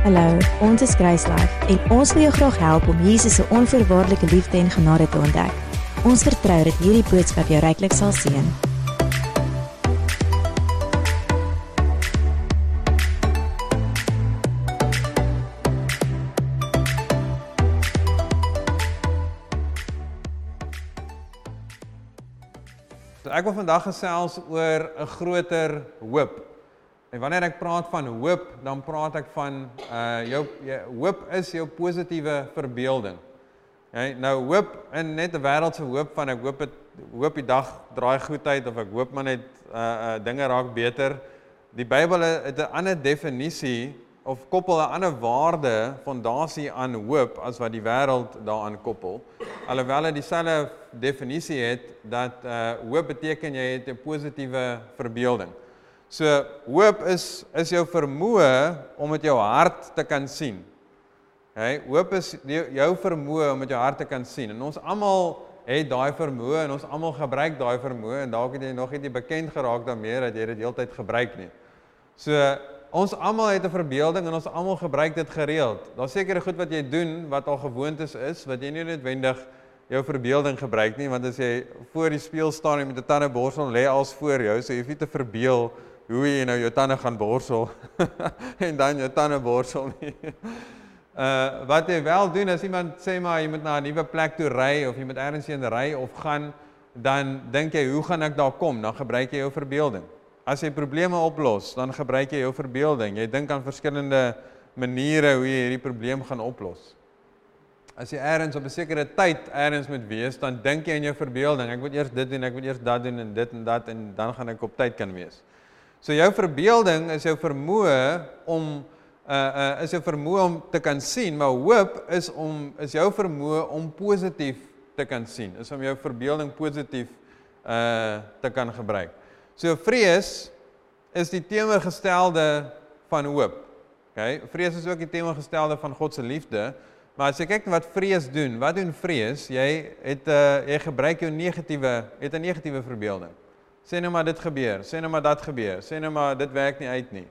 Hallo, ons is Kruislife en ons wil jou graag help om Jesus se onvoorwaardelike liefde en genade te ontdek. Ons vertrou dat hierdie boodskap jou ryklik sal seën. Ek wil vandag gesels oor 'n groter hoop. En wanneer ek praat van hoop, dan praat ek van uh jou, jou hoop is jou positiewe verbeelding. Ja, nou hoop in net 'n wêreldse hoop van ek hoop dit hoop die dag draai goed uit of ek hoop maar net uh uh dinge raak beter. Die Bybel het 'n ander definisie of koppel 'n ander waarde fondasie aan hoop as wat die wêreld daaraan koppel. Alhoewel dit dieselfde definisie het dat uh hoop beteken jy het 'n positiewe verbeelding. So hoop is is jou vermoë om met jou hart te kan sien. Hey, hoop is jou vermoë om met jou hart te kan sien. En ons almal het daai vermoë en ons almal gebruik daai vermoë en dalk het jy nog nie bekend geraak daarmee dat jy dit heeltyd gebruik nie. So ons almal het 'n verbeelding en ons almal gebruik dit gereeld. Daar's sekere goed wat jy doen wat al gewoontes is wat jy nie noodwendig jou verbeelding gebruik nie want as jy voor die spieël staan en met 'n tandeborsel lê als voor jou, so jy hoef nie te verbeel hoe jy nou jou tande gaan borsel en dan jou tande borsel nie. Uh wat jy wel doen as iemand sê maar jy moet na 'n nuwe plek toe ry of jy moet ergens heen ry of gaan, dan dink jy hoe gaan ek daar kom? Dan gebruik jy jou verbeelding. As jy probleme oplos, dan gebruik jy jou verbeelding. Jy dink aan verskillende maniere hoe jy hierdie probleem gaan oplos. As jy eers op 'n sekere tyd eers moet wees, dan dink jy in jou verbeelding, ek moet eers dit doen, ek moet eers dat doen en dit en dat en dan gaan ek op tyd kan wees. So jou verbeelding is jou vermoë om uh uh is jou vermoë om te kan sien, maar hoop is om is jou vermoë om positief te kan sien. Is om jou verbeelding positief uh te kan gebruik. So vrees is die teenoorgestelde van hoop. OK? Vrees is ook die teenoorgestelde van God se liefde. Maar as jy kyk wat vrees doen, wat doen vrees? Jy het 'n uh, jy gebruik jou negatiewe, het 'n negatiewe verbeelding. Sê nou maar dit gebeur, sê nou maar dat gebeur, sê nou maar dit werk nie uit nie.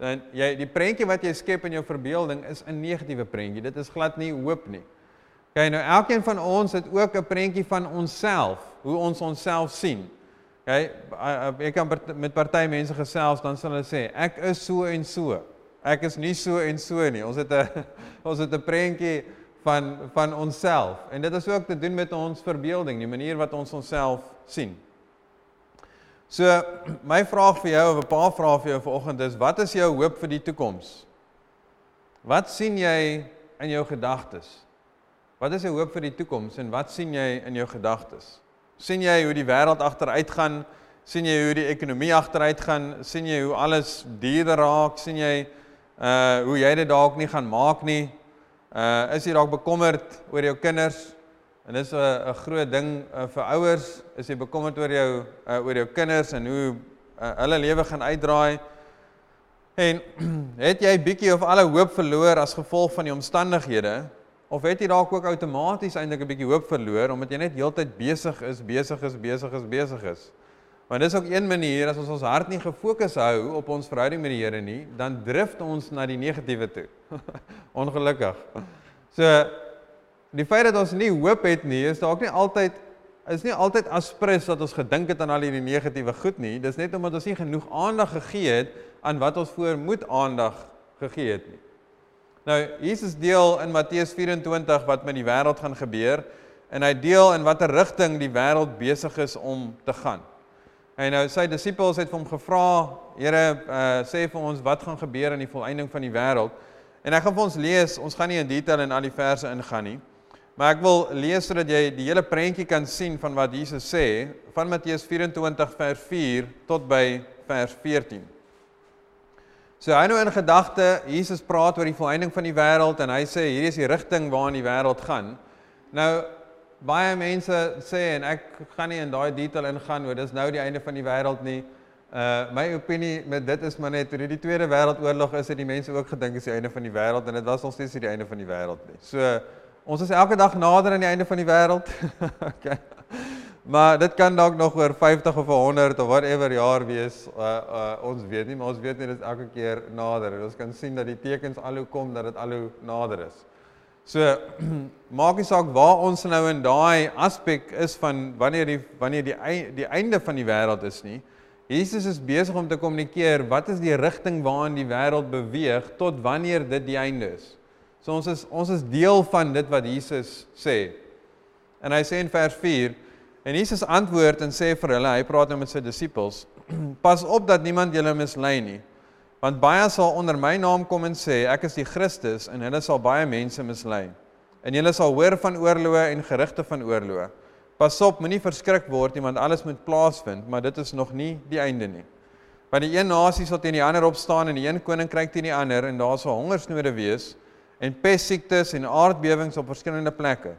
Dan jy die prentjie wat jy skep in jou verbeelding is 'n negatiewe prentjie. Dit is glad nie hoop nie. OK, nou elkeen van ons het ook 'n prentjie van onsself, hoe ons onsself sien. OK, ek kan met party mense gesels dan sal hulle sê ek is so en so. Ek is nie so en so nie. Ons het 'n ons het 'n prentjie van van onsself en dit is ook te doen met ons verbeelding, die manier wat ons onsself sien. So my vraag vir jou of 'n paar vrae vir jou vanoggend is wat is jou hoop vir die toekoms? Wat sien jy in jou gedagtes? Wat is jou hoop vir die toekoms en wat sien jy in jou gedagtes? sien jy hoe die wêreld agteruit gaan? sien jy hoe die ekonomie agteruit gaan? sien jy hoe alles duurder raak? sien jy uh hoe jy dit dalk nie gaan maak nie? Uh is jy dalk bekommerd oor jou kinders? En dis 'n 'n groot ding uh, vir ouers, is jy bekommerd oor jou uh, oor jou kinders en hoe uh, hulle lewe gaan uitdraai. En het jy bietjie of alle hoop verloor as gevolg van die omstandighede of het jy dalk ook outomaties eintlik 'n bietjie hoop verloor omdat jy net heeltyd besig is, besig is, besig is, besig is? Want dis ook een manier as ons ons hart nie gefokus hou op ons verhouding met die Here nie, dan drif ons na die negatiewe toe. Ongelukkig. So die feit dat ons nie hoop het nie, is dalk nie altyd is nie altyd aspres dat ons gedink het aan al die negatiewe goed nie. Dis net omdat ons nie genoeg aandag gegee het aan wat ons voor moet aandag gegee het nie. Nou Jesus deel in Matteus 24 wat met die wêreld gaan gebeur en hy deel in watter rigting die wêreld besig is om te gaan. En nou sy disippels het vir hom gevra, Here, uh, sê vir ons wat gaan gebeur aan die volëinding van die wêreld? En ek gaan vir ons lees, ons gaan nie in detail in al die verse ingaan nie. Maar ek wil lees sodat jy die hele prentjie kan sien van wat Jesus sê van Matteus 24 vers 4 tot by vers 14. So hy nou in gedagte, Jesus praat oor die volëinding van die wêreld en hy sê hierdie is die rigting waarna die wêreld gaan. Nou baie mense sê en ek gaan nie in daai detail ingaan oor dis nou die einde van die wêreld nie. Uh my opinie met dit is maar net toe die Tweede Wêreldoorlog is het die mense ook gedink is die einde van die wêreld en dit was nog steeds nie die einde van die wêreld nie. So Ons is elke dag nader aan die einde van die wêreld. okay. maar dit kan dalk nog oor 50 of 100 of whatever jaar wees. Uh, uh ons weet nie, maar ons weet net dit is elke keer nader. Ons kan sien dat die tekens al hoe kom dat dit al hoe nader is. So maak nie saak waar ons nou in daai aspek is van wanneer die wanneer die die einde van die wêreld is nie. Jesus is besig om te kommunikeer wat is die rigting waarin die wêreld beweeg tot wanneer dit die einde is. So ons is ons is deel van dit wat Jesus sê. En hy sê in vers 4 en Jesus antwoord en sê vir hulle, hy praat nou met sy disippels, pas op dat niemand julle mislei nie. Want baie sal onder my naam kom en sê ek is die Christus en hulle sal baie mense mislei. En julle sal hoor van oorloë en gerugte van oorloë. Pas op, moenie verskrik word nie want alles moet plaasvind, maar dit is nog nie die einde nie. Want die een nasie sal teen die ander opstaan en die een koninkryk teen die ander en daar sal hongersnode wees en pestsiektes en aardbewings op verskillende plekke.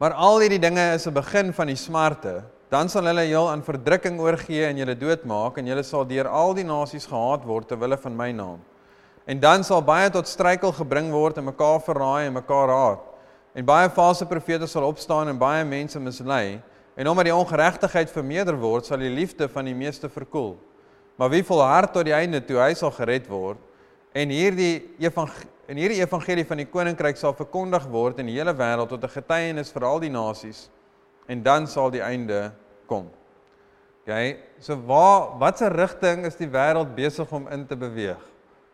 Maar al hierdie dinge is 'n begin van die smarte dan sal hulle julle aan verdrukking oorgee en julle doodmaak en julle sal deur al die nasies gehaat word ter wille van my naam. En dan sal baie tot struikel gebring word en mekaar verraai en mekaar haat. En baie valse profete sal opstaan en baie mense mislei en omdat die ongeregtigheid vermeerder word, sal die liefde van die meeste verkoel. Maar wie volhard tot die einde toe, hy sal gered word. En hierdie evangelie en hierdie evangelie van die koninkryk sal verkondig word in die hele wêreld tot 'n getuienis vir al die nasies en dan sal die einde kom. OK, so waar watse rigting is die wêreld besig om in te beweeg?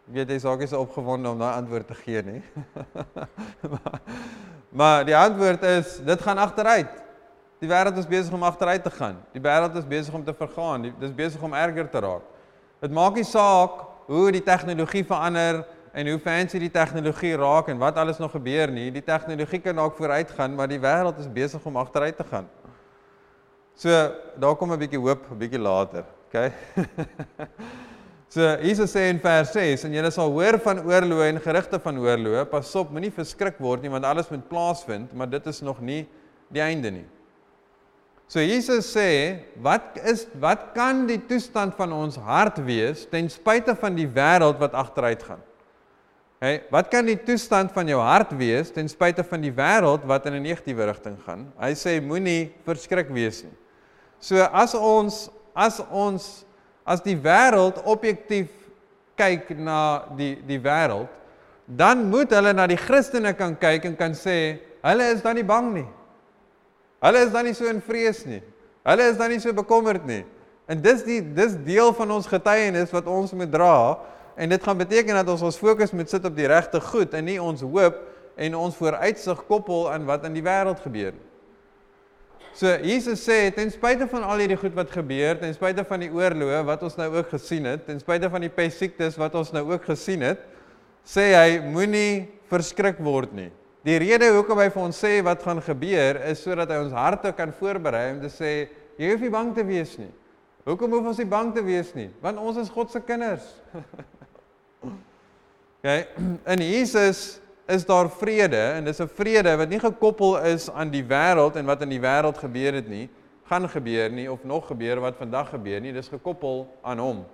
Ek weet jy's ook nie so opgewonde om daai antwoord te gee nie. maar, maar die antwoord is dit gaan agteruit. Die wêreld is besig om agteruit te gaan. Die wêreld is besig om te vergaan. Dit is besig om erger te raak. Dit maak nie saak hoe die tegnologie verander en hoe fancy die tegnologie raak en wat alles nog gebeur nie. Die tegnologie kan dalk vooruit gaan, maar die wêreld is besig om agteruit te gaan. So, daar kom 'n bietjie hoop 'n bietjie later, okay? so, Jesus sê in vers 6 en julle sal hoor van oorloë en gerugte van oorloë. Pas op, moenie verskrik word nie want alles moet plaasvind, maar dit is nog nie die einde nie. So Jesus sê, wat is wat kan die toestand van ons hart wees ten spyte van die wêreld wat agteruit gaan? Hey, wat kan die toestand van jou hart wees ten spyte van die wêreld wat in 'n negatiewe rigting gaan? Hy sê moenie verskrik wees nie. So as ons as ons as die wêreld objektief kyk na die die wêreld, dan moet hulle na die Christene kan kyk en kan sê hulle is dan nie bang nie. Hulle is dan nie so in vrees nie. Hulle is dan nie so bekommerd nie. En dis die dis deel van ons getuienis wat ons moet dra En dit gaan beteken dat ons ons fokus moet sit op die regte goed en nie ons hoop en ons vooruitsig koppel aan wat in die wêreld gebeur nie. So Jesus sê ten spyte van al hierdie goed wat gebeur, ten spyte van die oorloë wat ons nou ook gesien het, ten spyte van die pestsiektes wat ons nou ook gesien het, sê hy moenie verskrik word nie. Die rede hoekom hy vir ons sê wat gaan gebeur is sodat hy ons harte kan voorberei om te sê jy hoef nie bang te wees nie. Hoekom hoef ons nie bang te wees nie? Want ons is God se kinders. Okay, in Jesus is daar vrede en dis 'n vrede wat nie gekoppel is aan die wêreld en wat in die wêreld gebeur het nie, gaan gebeur nie of nog gebeur wat vandag gebeur nie, dis gekoppel aan hom.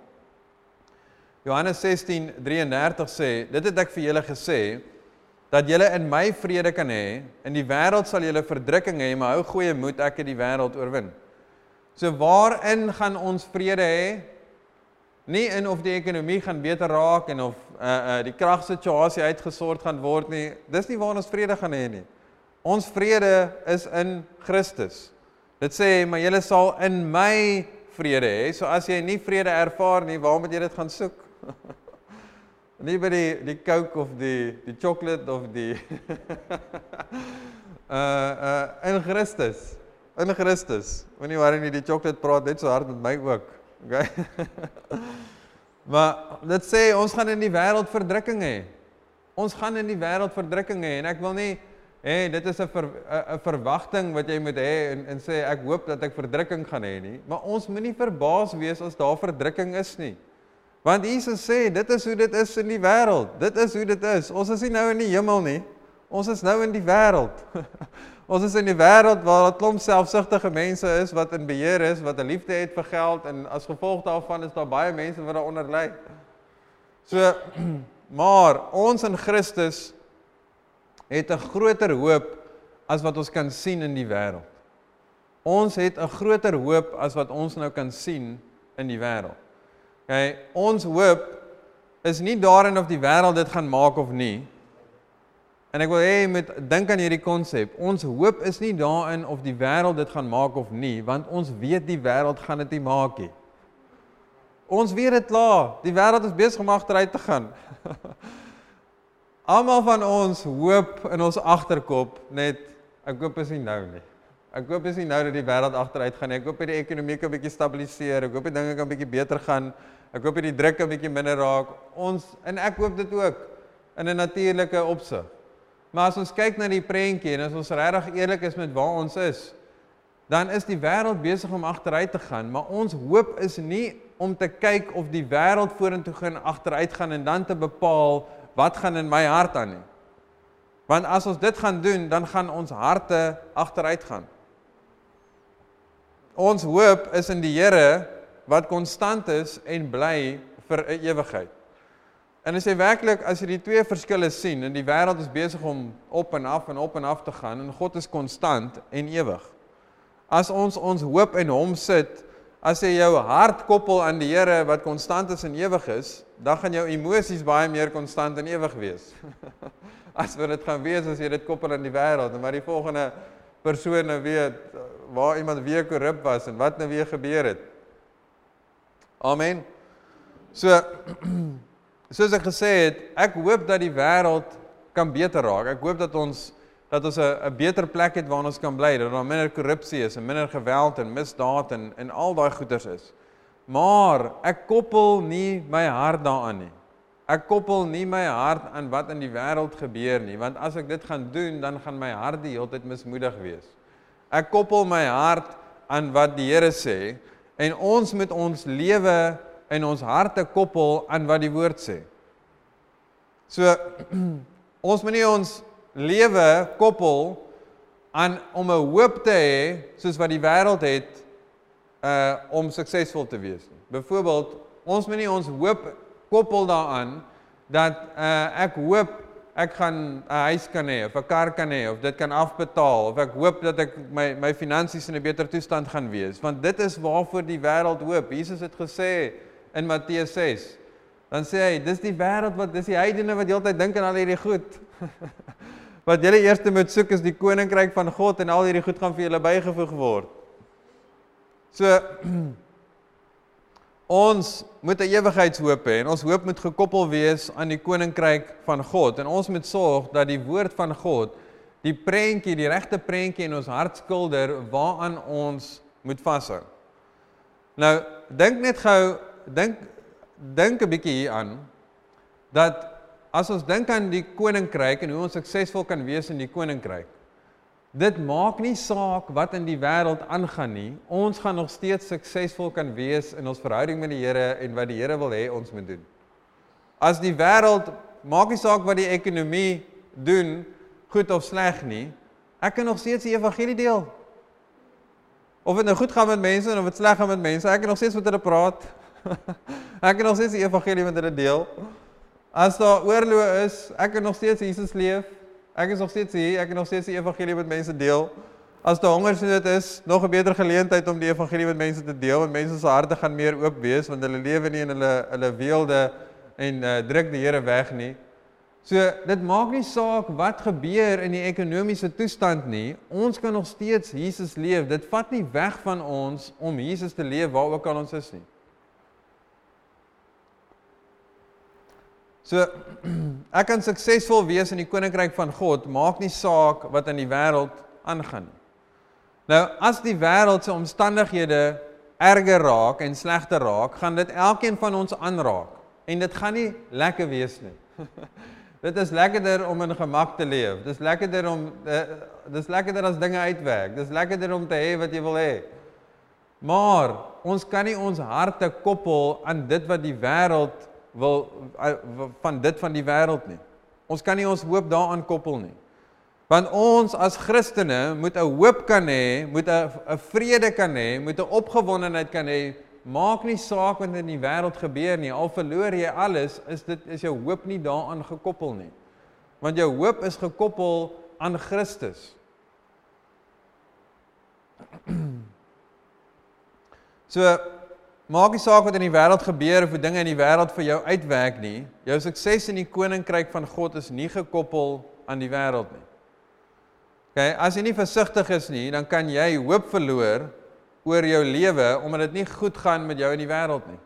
Johannes 16:33 sê, dit het ek vir julle gesê dat julle in my vrede kan hê. In die wêreld sal julle verdrukking hê, maar hou goeie moed, ek het die wêreld oorwin. So waarin gaan ons vrede hê? nie in of die ekonomie gaan beter raak en of uh uh die kragsituasie uitgesort gaan word nie. Dis nie waar ons vrede gaan hê nie. Ons vrede is in Christus. Dit sê maar jy sal in my vrede hê. So as jy nie vrede ervaar nie, waar moet jy dit gaan soek? die die Coke of die die chocolate of die uh uh in Christus. In Christus. Moenie worry nie, die chocolate praat net so hard met my ook. Okay? maar dit sê ons gaan in die wêreld verdrukking hê. Ons gaan in die wêreld verdrukking hê en ek wil nie hê dit is 'n 'n verwagting wat jy moet hê en en sê ek hoop dat ek verdrukking gaan hê nie, maar ons moenie verbaas wees as daar verdrukking is nie. Want Jesus sê dit is hoe dit is in die wêreld. Dit is hoe dit is. Ons is nie nou in die hemel nie. Ons is nou in die wêreld. Ons is in 'n wêreld waar 'n klomp selfsugtige mense is wat in beheer is, wat 'n liefde het vir geld en as gevolg daarvan is daar baie mense wat daaronder ly. So maar ons in Christus het 'n groter hoop as wat ons kan sien in die wêreld. Ons het 'n groter hoop as wat ons nou kan sien in die wêreld. Okay, ons hoop is nie daarin of die wêreld dit gaan maak of nie. En ek wil hê jy moet dink aan hierdie konsep. Ons hoop is nie daarin of die wêreld dit gaan maak of nie, want ons weet die wêreld gaan dit nie maak nie. Ons weet dit klaar. Die wêreld is besig om agteruit te gaan. Almal van ons hoop in ons agterkop net ek hoop is nie nou nie. Ek hoop is nie nou dat die wêreld agteruit gaan nie. Ek hoop dat die ekonomie kan bietjie stabiliseer. Ek hoop die dinge kan bietjie beter gaan. Ek hoop die druk kan bietjie minder raak. Ons en ek hoop dit ook in 'n natuurlike opsig. Maar as ons kyk na die prentjie en as ons regtig eerlik is met waar ons is, dan is die wêreld besig om agteruit te gaan, maar ons hoop is nie om te kyk of die wêreld vorentoe gaan agteruit gaan en dan te bepaal wat gaan in my hart aan nie. Want as ons dit gaan doen, dan gaan ons harte agteruit gaan. Ons hoop is in die Here wat konstant is en bly vir 'n ewigheid. En as jy werklik as jy die twee verskille sien en die wêreld is besig om op en af en op en af te gaan en God is konstant en ewig. As ons ons hoop in hom sit, as jy jou hart koppel aan die Here wat konstant is en ewig is, dan gaan jou emosies baie meer konstant en ewig wees. as wat dit gaan wees as jy dit koppel aan die wêreld en maar die volgende persoon nou weet waar iemand weer korrup was en wat nou weer gebeur het. Amen. So soos ek gesê het, ek hoop dat die wêreld kan beter raak. Ek hoop dat ons dat ons 'n beter plek het waar ons kan bly, dat daar minder korrupsie is en minder geweld en misdaad en en al daai goeters is. Maar ek koppel nie my hart daaraan nie. Ek koppel nie my hart aan wat in die wêreld gebeur nie, want as ek dit gaan doen, dan gaan my hart die hele tyd mismoedig wees. Ek koppel my hart aan wat die Here sê en ons moet ons lewe en ons harte koppel aan wat die woord sê. So ons moet nie ons lewe koppel aan om 'n hoop te hê soos wat die wêreld het uh om suksesvol te wees nie. Byvoorbeeld, ons moet nie ons hoop koppel daaraan dat uh, ek hoop ek gaan 'n huis kan hê of 'n kar kan hê of dit kan afbetaal of ek hoop dat ek my my finansies in 'n beter toestand gaan wees want dit is waarvoor die wêreld hoop. Jesus het gesê in Matteus 6. Dan sê hy, dis die wêreld wat dis die heidene wat heeltyd dink aan al hierdie goed. wat julle eers moet soek is die koninkryk van God en al hierdie goed gaan vir julle bygevoeg word. So Ons moet 'n ewigheidshoop hê en ons hoop moet gekoppel wees aan die koninkryk van God en ons moet sorg dat die woord van God die prentjie, die regte prentjie in ons hart skilder waaraan ons moet vashou. Nou, dink net gou, dink dink 'n bietjie hieraan dat as ons dink aan die koninkryk en hoe ons suksesvol kan wees in die koninkryk, Dit maak nie saak wat in die wêreld aangaan nie. Ons gaan nog steeds suksesvol kan wees in ons verhouding met die Here en wat die Here wil hê ons moet doen. As die wêreld maak nie saak wat die ekonomie doen, goed of sleg nie, ek kan nog steeds die evangelie deel. Of dit nou goed gaan met mense of dit sleg gaan met mense, ek kan nog steeds met hulle praat. ek kan nog steeds die evangelie met hulle deel. As daar oorlog is, ek kan nog steeds Jesus leef. Ek is nog steeds hier, ek het nog steeds die evangelie met mense deel. As daar hongersnood is, nog 'n beter geleentheid om die evangelie met mense te deel, want mense se harte gaan meer oop wees want hulle lewe nie in hulle hulle weelde en uh, druk die Here weg nie. So dit maak nie saak wat gebeur in die ekonomiese toestand nie. Ons kan nog steeds Jesus leef. Dit vat nie weg van ons om Jesus te leef waar ook al ons is nie. So ek kan suksesvol wees in die koninkryk van God, maak nie saak wat in die wêreld aangaan nie. Nou, as die wêreld se omstandighede erger raak en slegter raak, gaan dit elkeen van ons aanraak en dit gaan nie lekker wees nie. dit is lekkerder om in gemak te leef. Dis lekkerder om uh, dis lekkerder as dinge uitwerk. Dis lekkerder om te hê wat jy wil hê. Maar ons kan nie ons harte koppel aan dit wat die wêreld wil eh, van dit van die wêreld nie. Ons kan nie ons hoop daaraan koppel nie. Want ons as Christene moet 'n hoop kan hê, moet 'n 'n vrede kan hê, moet 'n opgewondenheid kan hê. Maak nie saak wat in die wêreld gebeur nie. Al verloor jy alles, is dit is jou hoop nie daaraan gekoppel nie. Want jou hoop is gekoppel aan Christus. So maak nie saak wat in die wêreld gebeur of hoe dinge in die wêreld vir jou uitwerk nie. Jou sukses in die koninkryk van God is nie gekoppel aan die wêreld nie. OK, as jy nie versigtig is nie, dan kan jy hoop verloor oor jou lewe omdat dit nie goed gaan met jou in die wêreld nie.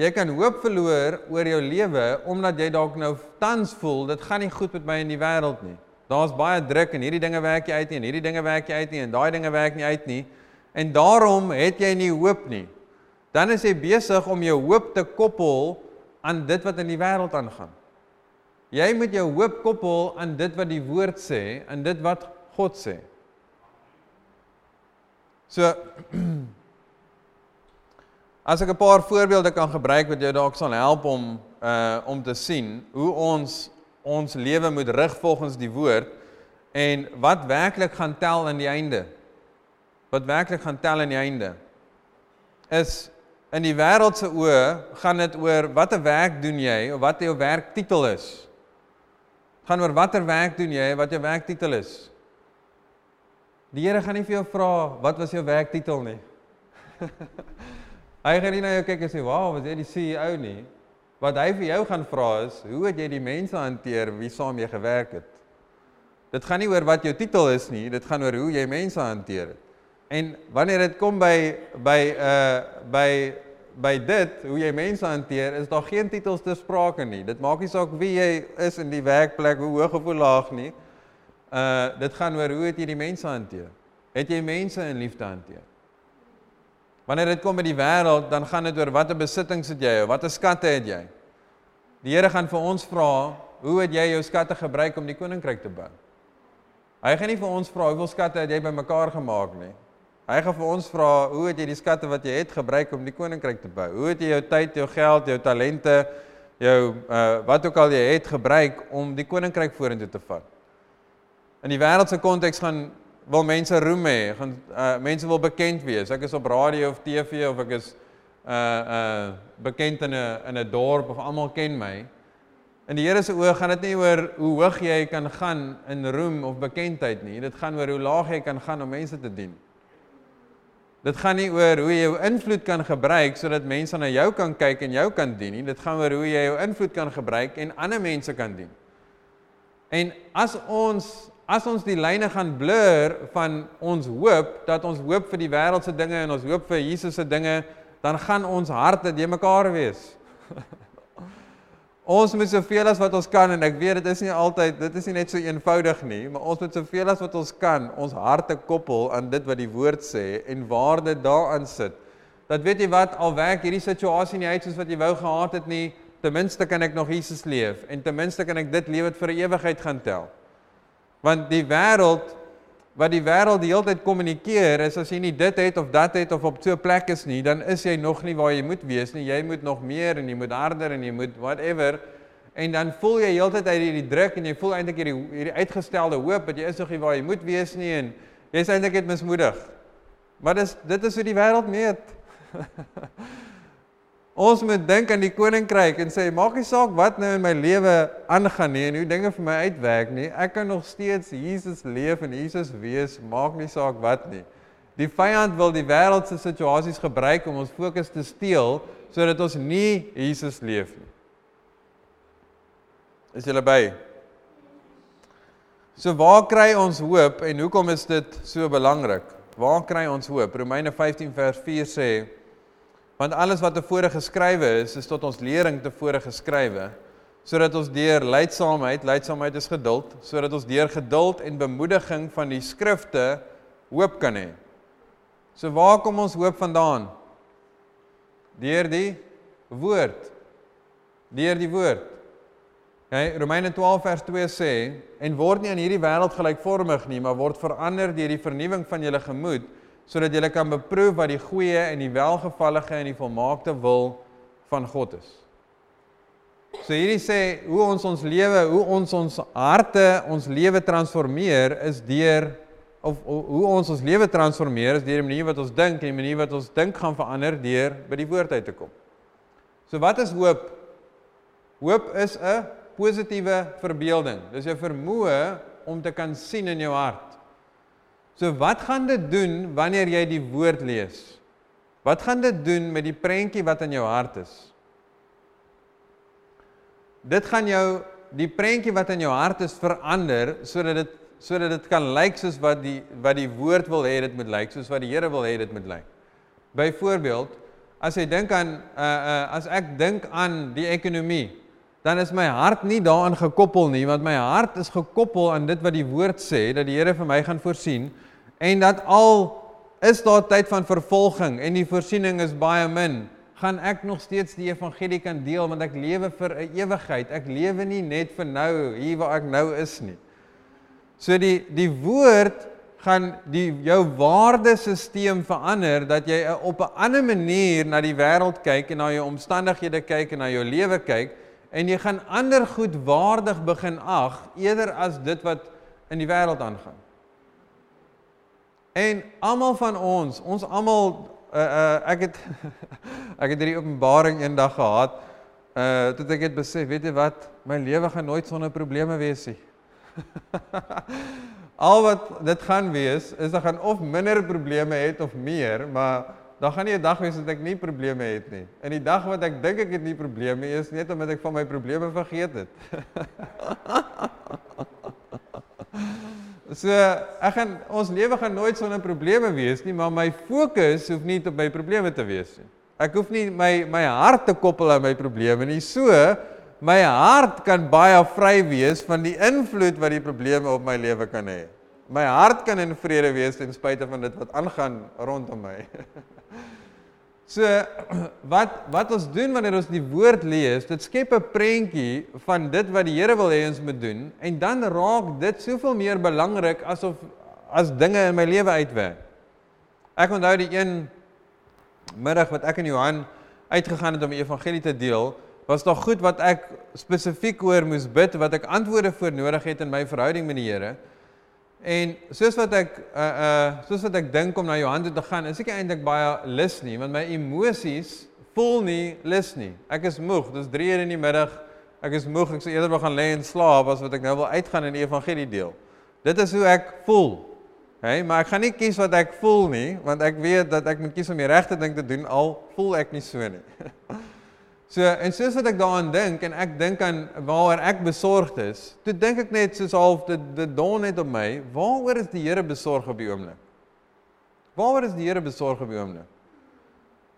Jy kan hoop verloor oor jou lewe omdat jy dalk nou tans voel dit gaan nie goed met my in die wêreld nie. Daar's baie druk en hierdie dinge werk nie uit nie en hierdie dinge werk nie uit nie en daai dinge werk nie uit nie. En daarom het jy nie hoop nie. Dan is jy besig om jou hoop te koppel aan dit wat in die wêreld aangaan. Jy moet jou hoop koppel aan dit wat die woord sê, aan dit wat God sê. So As ek 'n paar voorbeelde kan gebruik wat jou dalk sal help om uh om te sien hoe ons ons lewe moet rig volgens die woord en wat werklik gaan tel aan die einde. Wat werklik gaan tel aan die einde is in die wêreld se oë gaan dit oor watter werk doen jy of wat jou werktitel is. Gaan oor watter werk doen jy, wat jou werktitel is. Die Here gaan nie vir jou vra wat was jou werktitel nie. Hy gaan nie na jou kyk en sê, "Wow, was jy die CEO nie?" Wat hy vir jou gaan vra is, "Hoe het jy die mense hanteer wie saam jy gewerk het?" Dit gaan nie oor wat jou titel is nie, dit gaan oor hoe jy mense hanteer het. En wanneer dit kom by by uh by by dit hoe jy mense hanteer, is daar geen titels te sprake nie. Dit maak nie saak wie jy is in die werkplek, hoe hoog of hoe laag nie. Uh dit gaan oor hoe het jy die mense hanteer? Het jy mense in liefde hanteer? Wanneer dit kom by die wêreld, dan gaan dit oor watter besittings het jy, watter skatte het jy. Die Here gaan vir ons vra, hoe het jy jou skatte gebruik om die koninkryk te bou? Hy gaan nie vir ons vra hoeveel skatte het jy bymekaar gemaak nie. Hy gaan vir ons vra, hoe het jy die skatte wat jy het gebruik om die koninkryk te bou? Hoe het jy jou tyd, jou geld, jou talente, jou uh wat ook al jy het gebruik om die koninkryk vorentoe te vat? In die wêreldse konteks gaan wil mense roem hê, gaan uh, mense wil bekend wees. Ek is op radio of TV of ek is uh uh bekend in 'n in 'n dorp of almal ken my. In die Here se oë gaan dit nie oor hoe hoog jy kan gaan in roem of bekendheid nie. Dit gaan oor hoe laag jy kan gaan om mense te dien. Dit gaan nie oor hoe jy jou invloed kan gebruik sodat mense na jou kan kyk en jou kan dien nie. Dit gaan oor hoe jy jou invloed kan gebruik en ander mense kan dien. En as ons as ons die lyne gaan blur van ons hoop dat ons hoop vir die wêreldse dinge en ons hoop vir Jesus se dinge, dan gaan ons harte de mekaar wees. ons moet soveel as wat ons kan en ek weet dit is nie altyd dit is nie net so eenvoudig nie, maar ons moet soveel as wat ons kan ons harte koppel aan dit wat die woord sê en waarde daaraan sit. Dat weet jy wat al werk hierdie situasie nie uit soos wat jy wou gehad het nie, ten minste kan ek nog Jesus leef en ten minste kan ek dit lewe vir ewigheid gaan tel. Want die wêreld wat die wêreld die hele tyd kommunikeer is as jy nie dit het of dat het of op so 'n plek is nie, dan is jy nog nie waar jy moet wees nie. Jy moet nog meer en jy moet harder en jy moet whatever. En dan voel jy heeltyd uit hierdie druk en jy voel eintlik hierdie hierdie uitgestelde hoop dat jy is nog nie waar jy moet wees nie en jy's eintlik net mismoedig. Maar dis dit is hoe die wêreld meet. Ons moet dink aan die koninkryk en sê maak nie saak wat nou in my lewe aangaan nie en hoe dinge vir my uitwerk nie. Ek kan nog steeds Jesus leef en Jesus wees, maak nie saak wat nie. Die vyand wil die wêreldse situasies gebruik om ons fokus te steel sodat ons nie Jesus leef nie. Is julle by? So waar kry ons hoop en hoekom is dit so belangrik? Waar kry ons hoop? Romeine 15 vers 4 sê Want alles wat tevore geskrywe is, is tot ons lering tevore geskrywe, sodat ons deur lydsaamheid, lydsaamheid is geduld, sodat ons deur geduld en bemoediging van die skrifte hoop kan hê. So waar kom ons hoop vandaan? Deur die woord. Deur die woord. Okay, Romeine 12 vers 2 sê en word nie aan hierdie wêreld gelykvormig nie, maar word verander deur die vernuwing van julle gemoed sodat jy kan beproef wat die goeie en die welgevallige en die volmaakte wil van God is. So hierdie sê hoe ons ons lewe, hoe ons ons harte, ons lewe transformeer is deur of hoe ons ons lewe transformeer is deur die manier wat ons dink en die manier wat ons dink gaan verander deur by die woord uit te kom. So wat is hoop? Hoop is 'n positiewe verbeelding. Dis jou vermoë om te kan sien in jou hart. So wat gaan dit doen wanneer jy die woord lees? Wat gaan dit doen met die prentjie wat in jou hart is? Dit gaan jou die prentjie wat in jou hart is verander sodat dit sodat dit kan lyk soos wat die wat die woord wil hê dit moet lyk, soos wat die Here wil hê dit moet lyk. Byvoorbeeld, as jy dink aan uh uh as ek dink aan die ekonomie, dan is my hart nie daaraan gekoppel nie, want my hart is gekoppel aan dit wat die woord sê dat die Here vir my gaan voorsien en dat al is daar tyd van vervolging en die voorsiening is baie min, gaan ek nog steeds die evangelie kan deel want ek lewe vir 'n ewigheid. Ek lewe nie net vir nou hier waar ek nou is nie. So die die woord gaan die jou waardesisteem verander dat jy op 'n ander manier na die wêreld kyk en na jou omstandighede kyk en na jou lewe kyk en jy gaan ander goed waardig begin ag eerder as dit wat in die wêreld aangaan. En almal van ons, ons almal uh uh ek het ek het hierdie openbaring eendag gehad. Uh toe ek het besef, weet jy wat, my lewe gaan nooit sonder probleme wees nie. Al wat dit gaan wees is ek gaan of minder probleme het of meer, maar dan gaan nie 'n dag wees dat ek nie probleme het nie. En die dag wat ek dink ek het nie probleme is net omdat ek van my probleme vergeet het. So ek gaan ons lewe gaan nooit sonder probleme wees nie, maar my fokus hoef nie op my probleme te wees nie. Ek hoef nie my my hart te koppel aan my probleme nie. So my hart kan baie vry wees van die invloed wat die probleme op my lewe kan hê. My hart kan in vrede wees ten spyte van dit wat aangaan rondom my. So wat wat ons doen wanneer ons die woord lees, dit skep 'n prentjie van dit wat die Here wil hê ons moet doen en dan raak dit soveel meer belangrik asof as dinge in my lewe uitwerk. Ek onthou die een middag wat ek en Johan uitgegaan het om die evangelie te deel, was daar goed wat ek spesifiek oor moes bid wat ek antwoorde voor nodig het in my verhouding met die Here. En soos wat ek uh uh soos wat ek dink om na Johan toe te gaan, is ek eintlik baie lus nie, want my emosies voel nie lus nie. Ek is moeg. Dis 3 uur in die middag. Ek is moeg. Ek sou eerder wil gaan lê en slaap as wat ek nou wil uitgaan en die evangelie deel. Dit is hoe ek voel. Hey, maar ek gaan nie kies wat ek voel nie, want ek weet dat ek moet kies om die regte ding te doen al voel ek nie so nie. So en soos wat ek daaraan dink en ek dink aan waaroor ek besorgd is, toe dink ek net soos half dit dit dawn net op my, waaroor is die Here besorg op die oomblik? Waaroor is die Here besorg op die oomblik?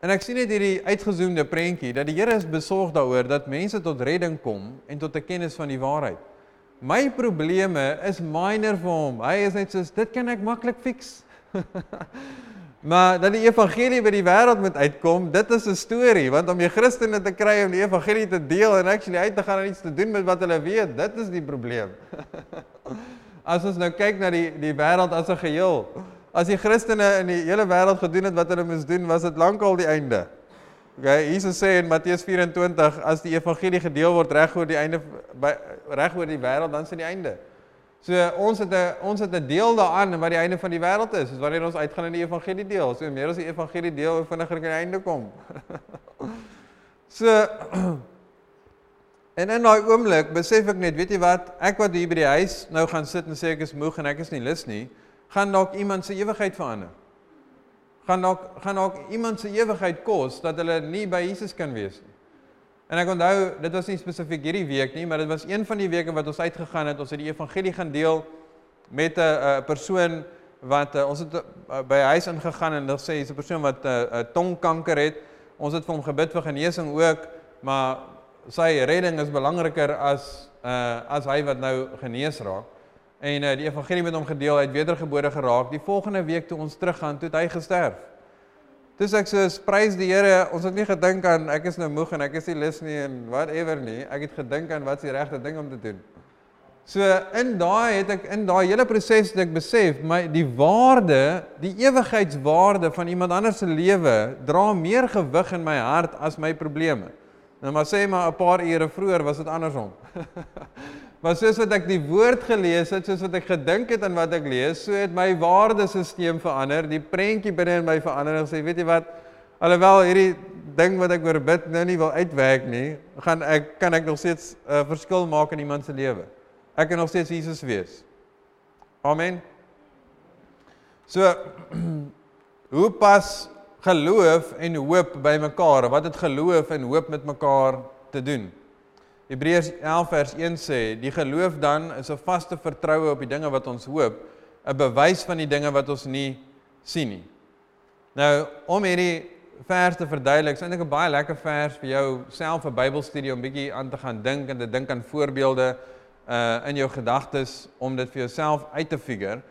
En ek sien net hierdie uitgezoomde prentjie dat die Here is besorg daaroor dat mense tot redding kom en tot 'n kennis van die waarheid. My probleme is minor vir hom. Hy is net soos dit kan ek maklik fix. Maar dat die evangelie by die wêreld moet uitkom, dit is 'n storie, want om jy Christene te kry om die evangelie te deel en actually uit te gaan en iets te doen met wat hulle weet, dit is die probleem. as ons nou kyk na die die wêreld as 'n geheel, as die Christene in die hele wêreld gedoen het wat hulle moes doen, was dit lankal die einde. Okay, Jesus sê in Matteus 24 as die evangelie gedeel word reg oor die einde reg oor die wêreld, dan is dit die einde. So ons het 'n ons het 'n deel daaraan wat die einde van die wêreld is. Dis wanneer ons uitgaan in die evangelie deel. So meer as die evangelie deel, hoe vinniger kan die einde kom. so En in daai oomblik besef ek net, weet jy wat, ek wat hier by die huis nou gaan sit en sê ek is moeg en ek is nie lus nie, gaan dalk iemand se ewigheid verander. Gaan dalk gaan dalk iemand se ewigheid kos dat hulle nie by Jesus kan wees nie. En ek onthou, dit was nie spesifiek hierdie week nie, maar dit was een van die weke wat ons uitgegaan het. Ons het die evangelie gaan deel met 'n persoon wat uh, ons het uh, by huis ingegaan en hulle sê hy's 'n persoon wat 'n uh, uh, tongkanker het. Ons het vir hom gebid vir genesing ook, maar sy redding is belangriker as uh as hy wat nou genees raak. En uh, die evangelie met hom gedeel, hy het wedergebore geraak. Die volgende week toe ons teruggaan, toe het hy gesterf. Dis ek sê prys die Here. Ons het nie gedink aan ek is nou moeg en ek is nie lus nie en whatever nie. Ek het gedink aan wat is die regte ding om te doen. So in daai het ek in daai hele proses het ek besef my die waarde, die ewigheidswaarde van iemand anders se lewe dra meer gewig in my hart as my probleme. Nou maar sê maar 'n paar ure vroeër was dit andersom. Maar soos wat ek die woord gelees het, soos wat ek gedink het aan wat ek lees, so het my waardesisteem verander, die prentjie binne in my verander en sê, weet jy wat? Alhoewel hierdie ding wat ek oor bid nou nie wil uitwerk nie, gaan ek kan ek nog steeds 'n uh, verskil maak in iemand se lewe. Ek kan nog steeds Jesus wees. Amen. So hoe pas geloof en hoop by mekaar? Wat het geloof en hoop met mekaar te doen? Hebreërs 11 vers 1 sê die geloof dan is 'n vaste vertroue op die dinge wat ons hoop, 'n bewys van die dinge wat ons nie sien nie. Nou om hierdie vers te verduidelik, is eintlik 'n baie lekker vers vir jou self 'n Bybelstudie om bietjie aan te gaan dink en te dink aan voorbeelde uh in jou gedagtes om dit vir jouself uit te figure.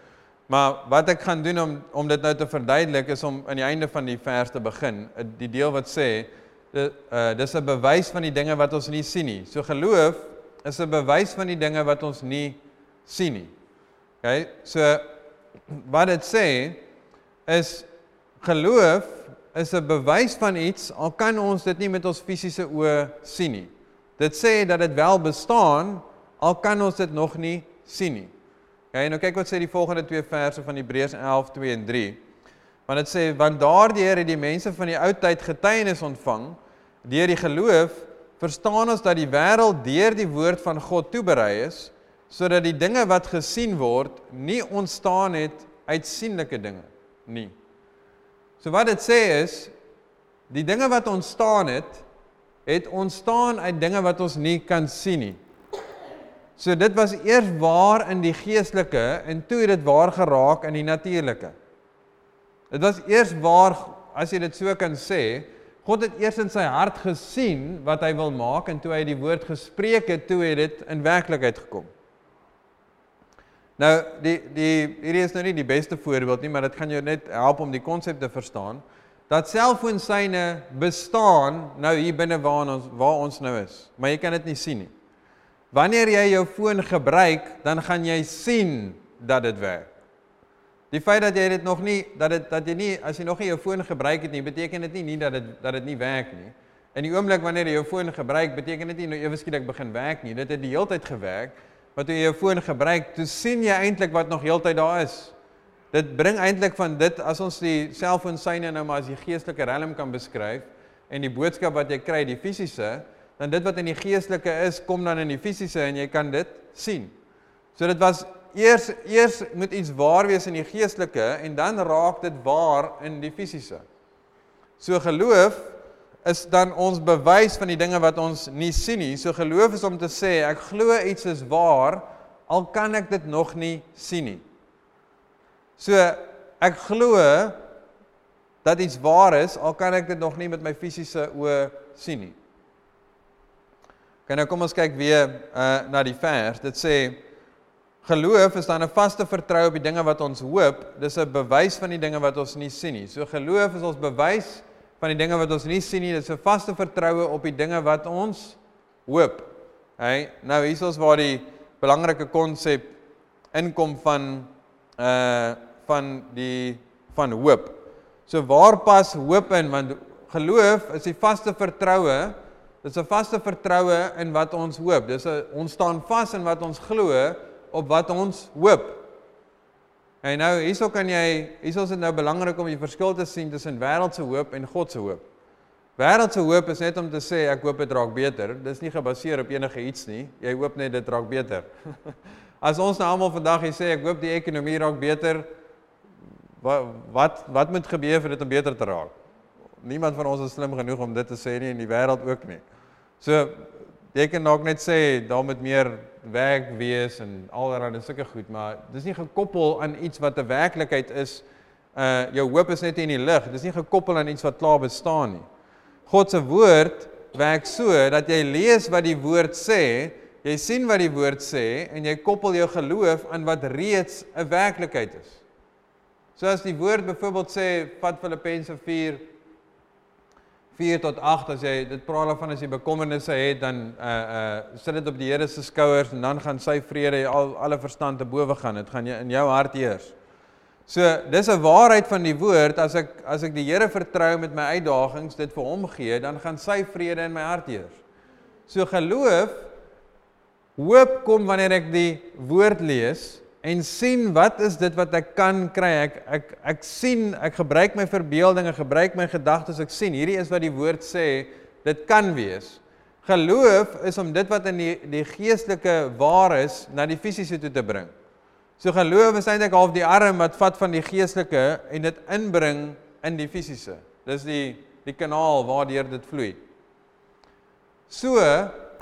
Maar wat ek gaan doen om om dit nou te verduidelik is om aan die einde van die vers te begin, die deel wat sê uh dis 'n bewys van die dinge wat ons nie sien nie. So geloof is 'n bewys van die dinge wat ons nie sien nie. OK? So wat dit sê is geloof is 'n bewys van iets al kan ons dit nie met ons fisiese oë sien nie. Dit sê dat dit wel bestaan al kan ons dit nog nie sien nie. Okay, nou kyk wat sê die volgende twee verse van Hebreërs 11:2 en 3. Want dit sê want daardeur het die mense van die ou tyd getuienis ontvang deur die geloof verstaan ons dat die wêreld deur die woord van God toeberei is sodat die dinge wat gesien word nie ontstaan het uit sienlike dinge nie. So wat dit sê is die dinge wat ontstaan het het ontstaan uit dinge wat ons nie kan sien nie. So dit was eers waar in die geestelike en toe het dit waar geraak in die natuurlike. Dit was eers waar as jy dit so kan sê, God het eers in sy hart gesien wat hy wil maak en toe hy die woord gespreek het, toe het dit in werklikheid gekom. Nou die die hierdie is nou nie die beste voorbeeld nie, maar dit gaan jou net help om die konsep te verstaan dat selfoonsyne bestaan nou hier binne waar ons waar ons nou is, maar jy kan dit nie sien nie. Wanneer jy jou foon gebruik, dan gaan jy sien dat dit werk. Die feit dat jy dit nog nie dat dit dat jy nie as jy nog nie jou foon gebruik het nie, beteken dit nie nie dat dit dat dit nie werk nie. In die oomblik wanneer jy jou foon gebruik, beteken dit nie nou ewe skielik begin werk nie. Dit het die hele tyd gewerk wat jy jou foon gebruik, toe sien jy eintlik wat nog heeltyd daar is. Dit bring eintlik van dit as ons die selfoon syne nou maar as die geestelike riem kan beskryf en die boodskap wat jy kry, die fisiese, dan dit wat in die geestelike is, kom dan in die fisiese en jy kan dit sien. So dit was eers eers moet iets waar wees in die geestelike en dan raak dit waar in die fisiese. So geloof is dan ons bewys van die dinge wat ons nie sien nie. So geloof is om te sê ek glo iets is waar al kan ek dit nog nie sien nie. So ek glo dat iets waar is al kan ek dit nog nie met my fisiese oë sien nie. Kan nou kom ons kyk weer uh na die vers. Dit sê geloof is dan 'n vaste vertroue op die dinge wat ons hoop. Dis 'n bewys van die dinge wat ons nie sien nie. So geloof is ons bewys van die dinge wat ons nie sien nie, dit is 'n vaste vertroue op die dinge wat ons hoop. Hy, nou hier is ons waar die belangrike konsep inkom van uh van die van hoop. So waar pas hoop in want geloof is die vaste vertroue. Dit is 'n vaste vertroue in wat ons hoop. Dis 'n ons staan vas in wat ons glo op wat ons hoop. En nou hierso kan jy hierso is dit nou belangrik om die verskil te sien tussen wêreldse hoop en God se hoop. Wêreldse hoop is net om te sê ek hoop dit raak beter. Dis nie gebaseer op enige iets nie. Jy hoop net dit raak beter. As ons nou almal vandag sê ek hoop die ekonomie raak beter, wat wat wat moet gebeur vir dit om beter te raak? Niemand van ons is slim genoeg om dit te sê nie en die wêreld ook nie. So jy kan dalk net sê daar moet meer werk wees en allerlei sulke goed, maar dis nie gekoppel aan iets wat 'n werklikheid is. Uh jou hoop is net in die lig. Dis nie gekoppel aan iets wat klaar bestaan nie. God se woord werk so dat jy lees wat die woord sê, jy sien wat die woord sê en jy koppel jou geloof aan wat reeds 'n werklikheid is. So as die woord byvoorbeeld sê, vat Filippense 4 4 tot 8 as jy dit praat daarvan as jy bekommernisse het dan uh uh sit dit op die Here se skouers en dan gaan sy vrede al alle verstand te bowe gaan. Dit gaan in jou hart heers. So dis 'n waarheid van die woord as ek as ek die Here vertrou met my uitdagings, dit vir hom gee, dan gaan sy vrede in my hart heers. So geloof hoop kom wanneer ek die woord lees en sien wat is dit wat ek kan kry. Ek ek ek sien, ek gebruik my verbeelding, ek gebruik my gedagtes. Ek sien hierdie is wat die woord sê, dit kan wees. Geloof is om dit wat in die die geestelike waar is na die fisiese toe te bring. So geloof is eintlik half die arm wat vat van die geestelike en dit inbring in die fisiese. Dis die die kanaal waardeur dit vloei. So,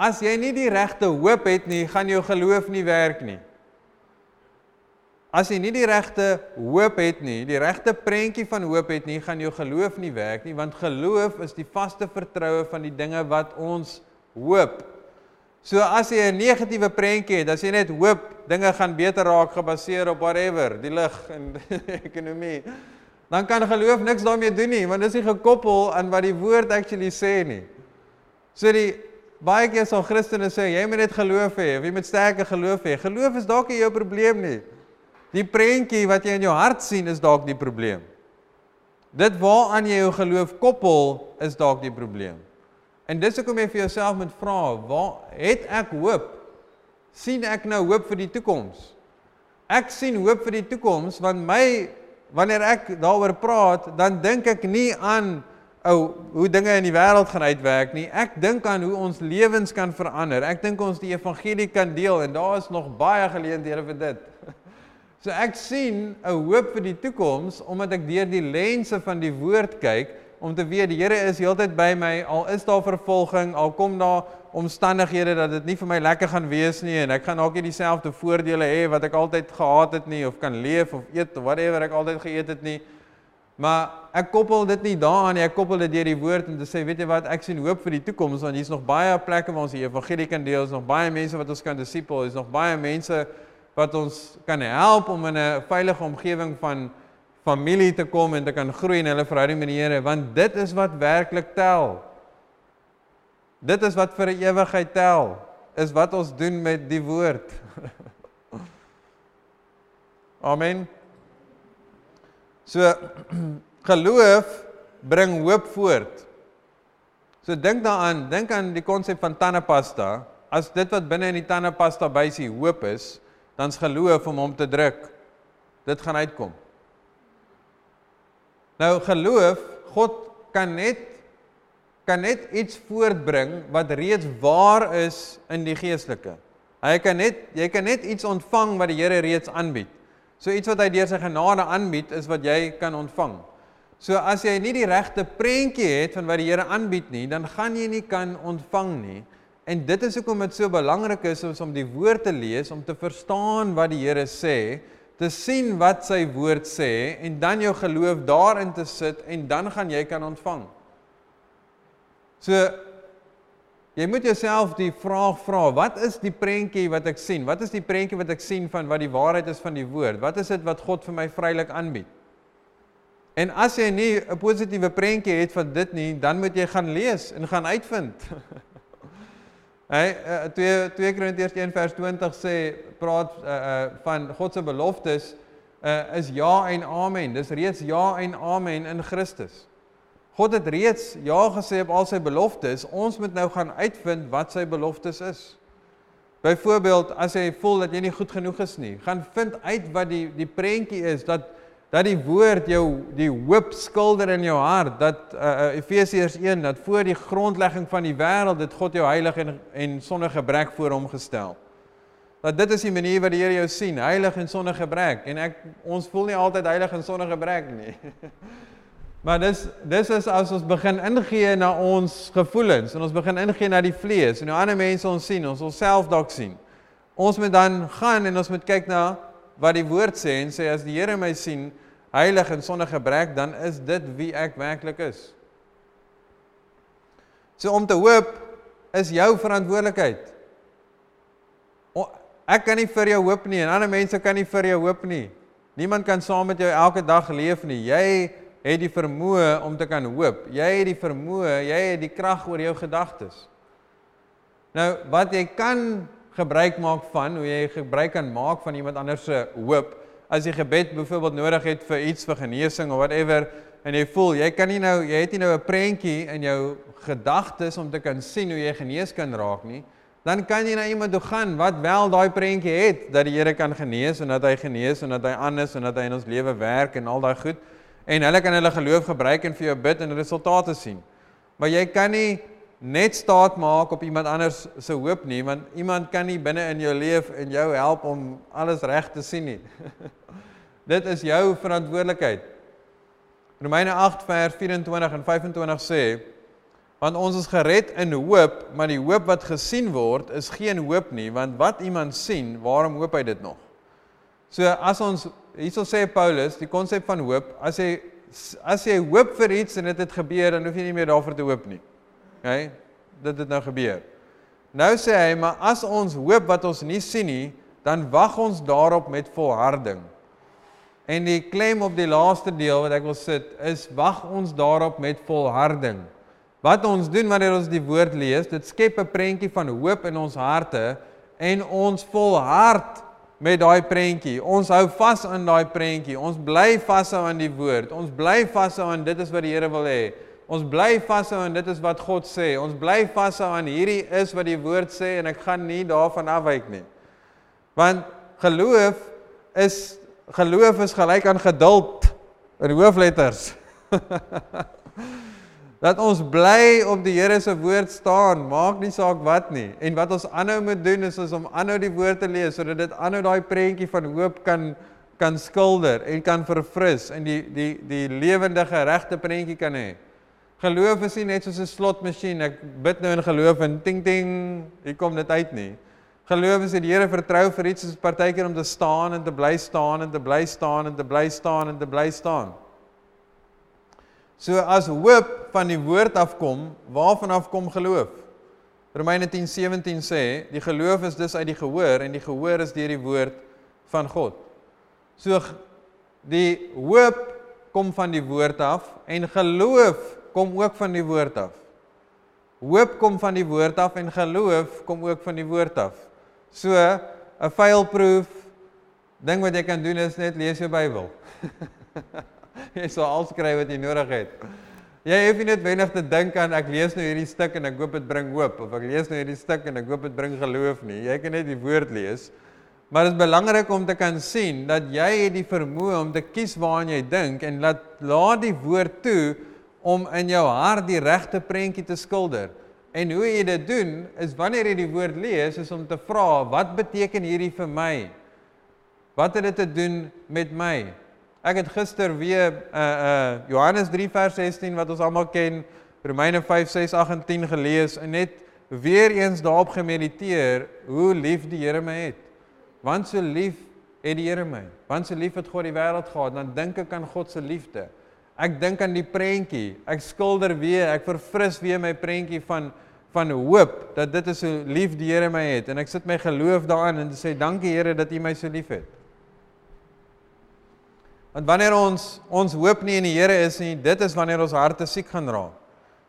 as jy nie die regte hoop het nie, gaan jou geloof nie werk nie. As jy nie die regte hoop het nie, die regte prentjie van hoop het nie, gaan jou geloof nie werk nie, want geloof is die vaste vertroue van die dinge wat ons hoop. So as jy 'n negatiewe prentjie het, as jy net hoop dinge gaan beter raak gebaseer op whatever, die lig en die ekonomie, dan kan geloof niks daarmee doen nie, want dit is nie gekoppel aan wat die woord actually sê nie. So die baie keer sal Christene sê jy moet net geloof hê jy moet sterke geloof hê. Geloof is dalk nie jou probleem nie. Die prentjie wat jy in jou hart sien is dalk die probleem. Dit waaraan jy jou geloof koppel is dalk die probleem. En dis hoekom jy vir jouself moet vra, waar het ek hoop? sien ek nou hoop vir die toekoms? Ek sien hoop vir die toekoms want my wanneer ek daaroor praat, dan dink ek nie aan ou hoe dinge in die wêreld gaan uitwerk nie. Ek dink aan hoe ons lewens kan verander. Ek dink ons die evangelie kan deel en daar is nog baie geleenthede vir dit. So ek sien 'n hoop vir die toekoms omdat ek deur die lense van die woord kyk om te weet die Here is heeltyd by my al is daar vervolging, al kom daar omstandighede dat dit nie vir my lekker gaan wees nie en ek gaan dalk nie dieselfde voordele hê wat ek altyd gehad het nie of kan leef of eet of whatever ek altyd geëet het nie. Maar ek koppel dit nie daaraan nie. Ek koppel dit deur die woord om te sê, weet jy wat, ek sien hoop vir die toekoms want hier's nog baie plekke waar ons die evangelie kan deel. Daar's nog baie mense wat ons kan disipel. Daar's nog baie mense wat ons kan help om in 'n veilige omgewing van familie te kom en te kan groei in hulle verhouding met die Here, want dit is wat werklik tel. Dit is wat vir 'n ewigheid tel, is wat ons doen met die woord. Amen. So geloof bring hoop voort. So dink daaraan, dink aan die konsep van tandepasta. As dit wat binne in die tandepasta bysie hoop is, dan's geloof om hom te druk. Dit gaan uitkom. Nou geloof, God kan net kan net iets voortbring wat reeds waar is in die geestelike. Hy kan net jy kan net iets ontvang wat die Here reeds aanbied. So iets wat hy deur sy genade aanbied is wat jy kan ontvang. So as jy nie die regte prentjie het van wat die Here aanbied nie, dan gaan jy nie kan ontvang nie. En dit is hoekom dit so belangrik is om die woord te lees om te verstaan wat die Here sê, te sien wat sy woord sê en dan jou geloof daarin te sit en dan gaan jy kan ontvang. So Jy moet jouself die vraag vra, wat is die prentjie wat ek sien? Wat is die prentjie wat ek sien van wat die waarheid is van die woord? Wat is dit wat God vir my vrylik aanbied? En as jy nie 'n positiewe prentjie het van dit nie, dan moet jy gaan lees en gaan uitvind. Hy 2 2 Korintiërs 1 vers 20 sê praat uh, uh, van God se beloftes uh, is ja en amen. Dis reeds ja en amen in Christus. God het reeds ja gesê op al sy beloftes. Ons moet nou gaan uitvind wat sy beloftes is. Byvoorbeeld, as jy voel dat jy nie goed genoeg is nie, gaan vind uit wat die die prentjie is dat dat die woord jou die hoop skilder in jou hart dat uh, Efesiërs 1 dat voor die grondlegging van die wêreld dit God jou heilig en en sonder gebrek voor hom gestel. Dat dit is die manier wat die Here jou sien, heilig en sonder gebrek en ek ons voel nie altyd heilig en sonder gebrek nie. Maar dis dis is as ons begin ingee na ons gevoelens en ons begin ingee na die vlees en hoe ander mense ons sien, ons onsself dalk sien. Ons moet dan gaan en ons moet kyk na wat die woord sê en sê as die Here my sien heilig en sonder gebrek, dan is dit wie ek werklik is. So om te hoop is jou verantwoordelikheid. Ek kan nie vir jou hoop nie en ander mense kan nie vir jou hoop nie. Niemand kan saam met jou elke dag leef nie. Jy het die vermoë om te kan hoop. Jy het die vermoë, jy het die krag oor jou gedagtes. Nou, wat jy kan gebruik maak van, hoe jy gebruik kan maak van iemand anders se hoop, as jy gebed byvoorbeeld nodig het vir iets vir genesing of whatever en jy voel jy kan nie nou jy het nie nou 'n prentjie in jou gedagtes om te kan sien hoe jy genees kan raak nie, dan kan jy na iemand toe gaan wat wel daai prentjie het dat die Here kan genees en dat hy genees en dat hy anders en dat hy in ons lewe werk en al daai goed en hulle kan hulle geloof gebruik en vir jou bid en resultate sien. Maar jy kan nie net staat maak op iemand anders se hoop nie, want iemand kan nie binne in jou leef en jou help om alles reg te sien nie. Dit is jou verantwoordelikheid. Romeine 8 vers 24 en 25 sê want ons is gered in hoop, maar die hoop wat gesien word is geen hoop nie, want wat iemand sien, waarom hoop hy dit nog? So as ons hierso sê Paulus, die konsep van hoop, as jy as jy hoop vir iets en dit het, het gebeur, dan hoef jy nie meer daarvoor te hoop nie. OK? Dit het nou gebeur. Nou sê hy, maar as ons hoop wat ons nie sien nie, dan wag ons daarop met volharding. En die klem op die laaste deel wat ek wil sit is wag ons daarop met volharding. Wat ons doen wanneer ons die woord lees, dit skep 'n prentjie van hoop in ons harte en ons volhard met daai prentjie. Ons hou vas aan daai prentjie. Ons bly vashou aan die woord. Ons bly vashou aan dit is wat die Here wil hê. Ons bly vashou aan dit is wat God sê. Ons bly vashou aan hierdie is wat die woord sê en ek gaan nie daarvan afwyk nie. Want geloof is geloof is gelyk aan geduld in hoofletters. dat ons bly op die Here se woord staan, maak nie saak wat nie. En wat ons aanhou moet doen is, is om aanhou die woord te lees sodat dit aanhou daai prentjie van hoop kan kan skilder en kan verfris en die die die lewendige regte prentjie kan hê. Geloof is nie net soos 'n slotmasjien. Ek bid nou in geloof en ting ting, hier kom dit uit nie. Geloof is dat die Here vertrou vir iets soos partykeer om te staan en te bly staan en te bly staan en te bly staan en te bly staan. So as hoop van die woord afkom, waarvan afkom geloof? Romeine 10:17 sê, die geloof is dus uit die gehoor en die gehoor is deur die woord van God. So die hoop kom van die woord af en geloof kom ook van die woord af. Hoop kom van die woord af en geloof kom ook van die woord af. So 'n failproof ding wat jy kan doen is net lees jou Bybel. jy sal al skryf wat jy nodig het. Jy hoef nie net wenig te dink aan ek lees nou hierdie stuk en ek hoop dit bring hoop of ek lees nou hierdie stuk en ek hoop dit bring geloof nie. Jy kan net die woord lees. Maar dit is belangrik om te kan sien dat jy het die vermoë om te kies waaraan jy dink en laat laat die woord toe om in jou hart die regte prentjie te skilder. En hoe jy dit doen is wanneer jy die woord lees is om te vra wat beteken hierdie vir my? Wat het dit te doen met my? Ek het gister weer uh uh Johannes 3 vers 16 wat ons almal ken, Romeine 5 6 8 en 10 gelees en net weer eens daarop gemediteer hoe lief die Here my het. Want so lief het die Here my. Want so lief het God die wêreld gehad, dan dink ek aan God se liefde. Ek dink aan die prentjie. Ek skilder weer, ek verfris weer my prentjie van van hoop dat dit is hoe lief die Here my het en ek sit my geloof daarin en sê dankie Here dat U my so liefhet. Want wanneer ons ons hoop nie in die Here is nie, dit is wanneer ons harte siek gaan raak.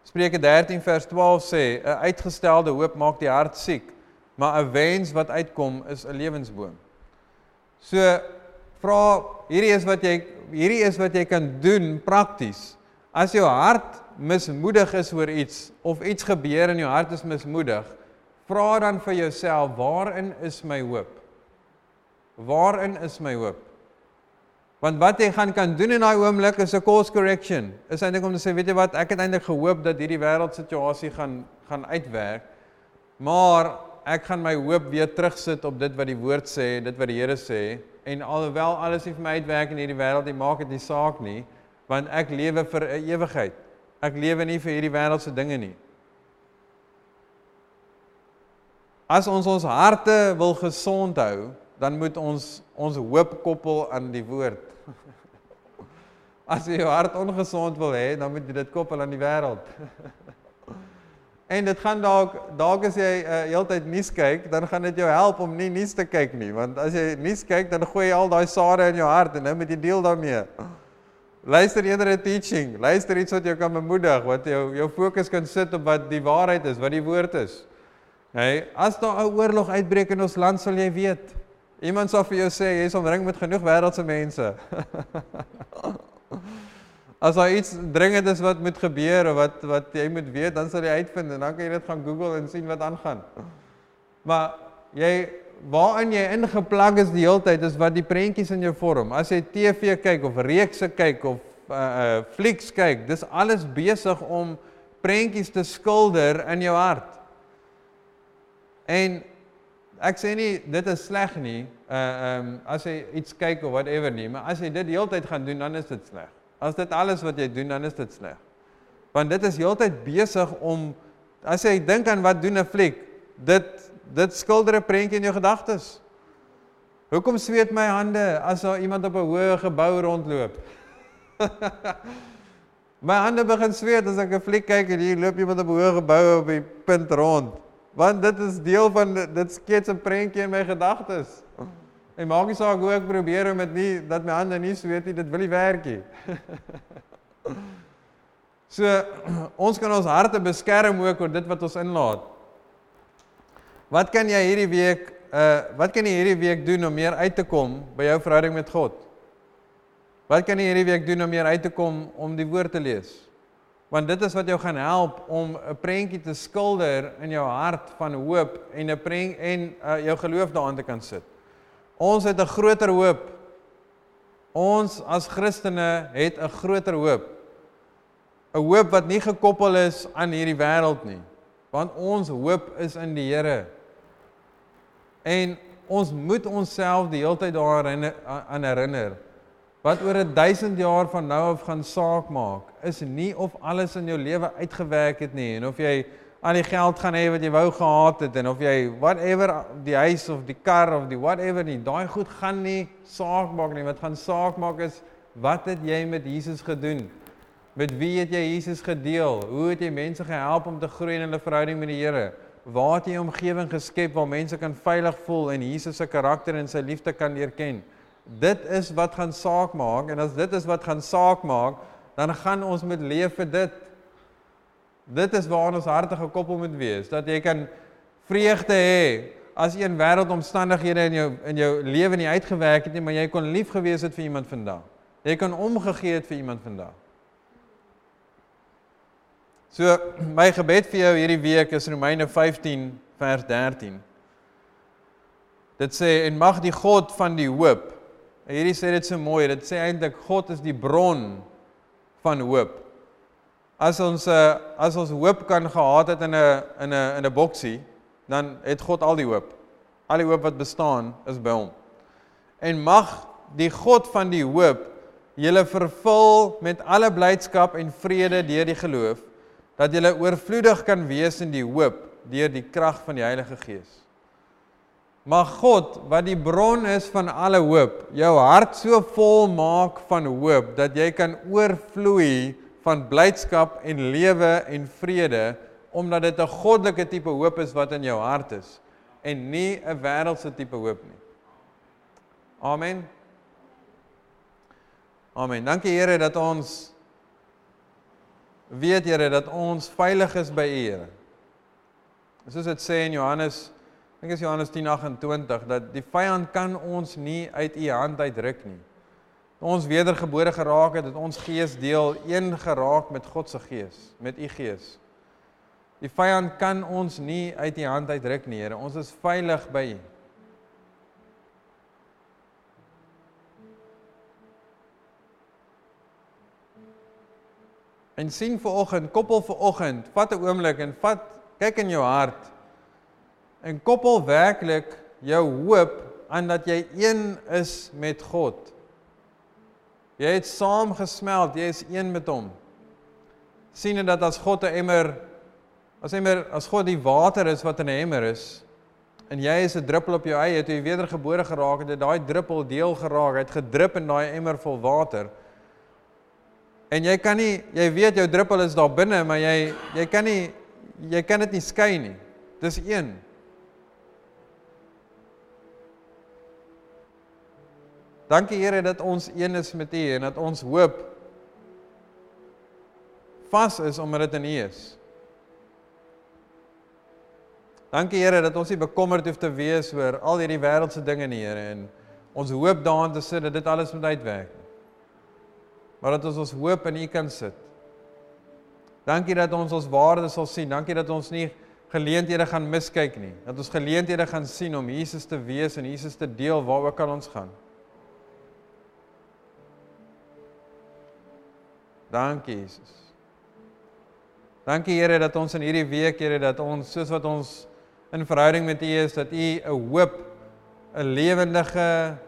Spreuke 13 vers 12 sê 'n uitgestelde hoop maak die hart siek, maar 'n wens wat uitkom is 'n lewensboom. So vra hierdie is wat jy hierdie is wat jy kan doen prakties. As jou hart mismoedig is oor iets of iets gebeur in jou hart is mismoedig, vra dan vir jouself, waarin is my hoop? Waarin is my hoop? Want wat jy gaan kan doen in daai oomblik is 'n course correction. Is eintlik om te sê, weet jy wat, ek het eintlik gehoop dat hierdie wêreldsituasie gaan gaan uitwerk. Maar ek gaan my hoop weer terugsit op dit wat die woord sê, dit wat die Here sê en alhoewel alles nie vir my uitwerk in hierdie wêreld nie, maak dit nie saak nie, want ek lewe vir 'n ewigheid. Ek lewe nie vir hierdie wêreldse dinge nie. As ons ons harte wil gesond hou, dan moet ons ons hoop koppel aan die woord. As jy jou hart ongesond wil hê, dan moet jy dit koppel aan die wêreld. En dit gaan dalk dalk as jy uh, heeltyd nuus kyk, dan gaan dit jou help om nie nuus te kyk nie, want as jy nuus kyk, dan gooi jy al daai sade in jou hart en nou moet jy deel daarmee. Luister eerder 'n teaching, luister iets wat jou kan bemoedig, wat jou jou fokus kan sit op wat die waarheid is, wat die woord is. Hey, as daar 'n oorlog uitbreek in ons land, sal jy weet. Iemand sal vir jou sê jy is omring met genoeg wêreldse mense. As daar iets dringend is wat moet gebeur of wat wat jy moet weet, dan sal jy uitvind en dan kan jy dit gaan Google en sien wat aangaan. Maar jy waarin jy ingeplak is die hele tyd is wat die prentjies in jou vorm. As jy TV kyk of reekse kyk of uh uh flieks kyk, dis alles besig om prentjies te skilder in jou hart. En ek sê nie dit is sleg nie. Uh ehm um, as jy iets kyk of whatever nie, maar as jy dit die hele tyd gaan doen, dan is dit sleg. As dit alles wat jy doen, dan is dit sleg. Want dit is heeltyd besig om as jy dink aan wat doen 'n fliek, dit dit skilder 'n prentjie in jou gedagtes. Hoekom sweet my hande as daar iemand op 'n hoë gebou rondloop? my hande begin sweet as ek 'n fliek kyk en hier loop iemand op 'n hoë gebou op die punt rond. Want dit is deel van dit skets 'n prentjie in my gedagtes. En maak nie saak hoe ek probeer om dit nie dat my hande nie sweet nie, dit wil nie werk nie. so ons kan ons harte beskerm ook oor dit wat ons inlaat. Wat kan jy hierdie week uh wat kan jy hierdie week doen om meer uit te kom by jou verhouding met God? Wat kan jy hierdie week doen om meer uit te kom om die woord te lees? Want dit is wat jou gaan help om 'n prentjie te skilder in jou hart van hoop en 'n prent en uh, jou geloof daarin te kan sit. Ons het 'n groter hoop. Ons as Christene het 'n groter hoop. 'n Hoop wat nie gekoppel is aan hierdie wêreld nie, want ons hoop is in die Here. En ons moet onsself die hele tyd daaraan aan herinner. Wat oor 1000 jaar van nou af gaan saak maak, is nie of alles in jou lewe uitgewerk het nie en of jy al die geld gaan hê wat jy wou gehad het en of jy whatever die huis of die kar of die whatever nie, daai goed gaan nie saak maak nie. Wat gaan saak maak is wat het jy met Jesus gedoen? Met wie het jy Jesus gedeel? Hoe het jy mense gehelp om te groei in hulle verhouding met die Here? waar het jy 'n omgewing geskep waar mense kan veilig voel en Jesus se karakter en sy liefde kan leer ken? Dit is wat gaan saak maak en as dit is wat gaan saak maak, dan gaan ons met leef vir dit. Dit is waar ons harte gekoppel moet wees, dat jy kan vreugde hê as een wêreldomstandighede in jou in jou lewe nie uitgewerk het nie, maar jy kon lief gewees het vir iemand vandag. Jy kan omgegee het vir iemand vandag. So my gebed vir jou hierdie week is Romeine 15 vers 13. Dit sê en mag die God van die hoop. Hierdie sê dit so mooi. Dit sê eintlik God is die bron van hoop. As ons uh, as ons hoop kan gehad het in 'n in 'n in 'n boksie, dan het God al die hoop. Al die hoop wat bestaan is by hom. En mag die God van die hoop julle vervul met alle blydskap en vrede deur die geloof dat jy oorvloedig kan wees in die hoop deur die krag van die Heilige Gees. Mag God, wat die bron is van alle hoop, jou hart so vol maak van hoop dat jy kan oorvloei van blydskap en lewe en vrede omdat dit 'n goddelike tipe hoop is wat in jou hart is en nie 'n wêreldse tipe hoop nie. Amen. Amen. Dankie Here dat ons weet Here dat ons veilig is by U Here. Soos dit sê in Johannes, ek dink is Johannes 10:28 dat die vyand kan ons nie uit U hand uitruk nie. Ons wedergebore geraak het, het ons gees deel een geraak met God se gees, met U gees. Die vyand kan ons nie uit U hand uitruk nie, Here. Ons is veilig by U. En sien vir oggend, koppel vir oggend, vat 'n oomblik en vat kyk in jou hart. En koppel werklik jou hoop aan dat jy een is met God. Jy het saam gesmelt, jy is een met hom. sien dit dat as God 'n emmer as emmer as God die water is wat in 'n emmer is en jy is 'n druppel op jou eie, toe jy wedergebore geraak het, het daai druppel deel geraak, het gedrup in daai emmer vol water. En jy kan nie jy weet jou druppel is daar binne, maar jy jy kan nie jy kan dit nie skei nie. Dis een. Dankie Here dat ons een is met U en dat ons hoop vas is omdat dit in U is. Dankie Here dat ons nie bekommerd hoef te wees oor al hierdie wêreldse dinge nie, Here, en ons hoop daarin te sit dat dit alles moet uitwerk maar dat ons ons hoop in U kan sit. Dankie dat ons ons waarde sal sien. Dankie dat ons nie geleenthede gaan miskyk nie. Dat ons geleenthede gaan sien om Jesus te wees en Jesus te deel waar ook al ons gaan. Dankie Jesus. Dankie Here dat ons in hierdie week Here dat ons soos wat ons in verhouding met U is dat U 'n hoop 'n lewendige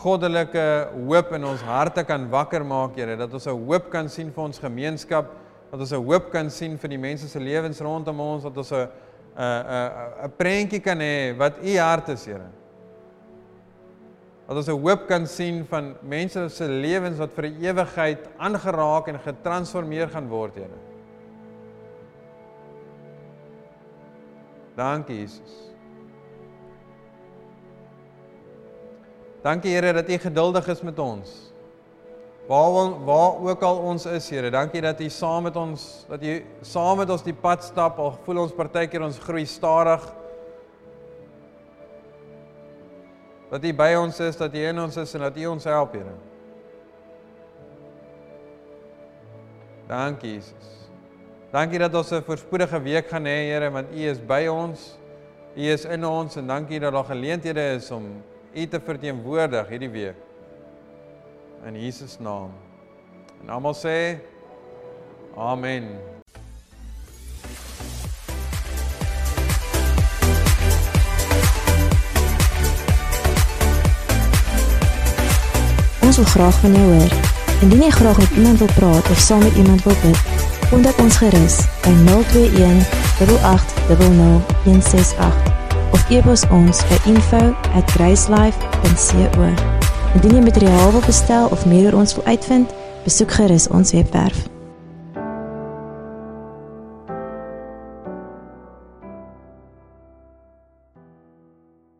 goddelike hoop in ons harte kan wakker maak Here dat ons 'n hoop kan sien vir ons gemeenskap dat ons 'n hoop kan sien vir die mense se lewens rondom ons dat ons 'n 'n 'n 'n prentjie kan hê wat U hart is Here dat ons 'n hoop kan sien van mense se lewens wat vir ewigheid aangeraak en getransformeer gaan word Here Dankie Jesus. Dankie Here dat U geduldig is met ons. Waar waar ook al ons is, Here, dankie dat U saam met ons, dat U saam met ons die pad stap. Al voel ons partykeer ons groei stadig. Dat U by ons is, dat U in ons is en dat U ons help, Here. Dankie Jesus. Dankie dat ons 'n voorspoedige week gaan hê, Here, want U is by ons. U is in ons en dankie dat daar geleenthede is om U te verteenwoordig hierdie week. In Jesus naam. En almal sê Amen. Ons wil graag van jou hoor. Indien jy graag met iemand wil praat of saam met iemand wil bid, kontak ons gerus by 021 8800168 of e-pos ons by info@gracelife.co. Indien jy materiaal wil bestel of meer oor ons wil uitvind, besoek gerus ons webwerf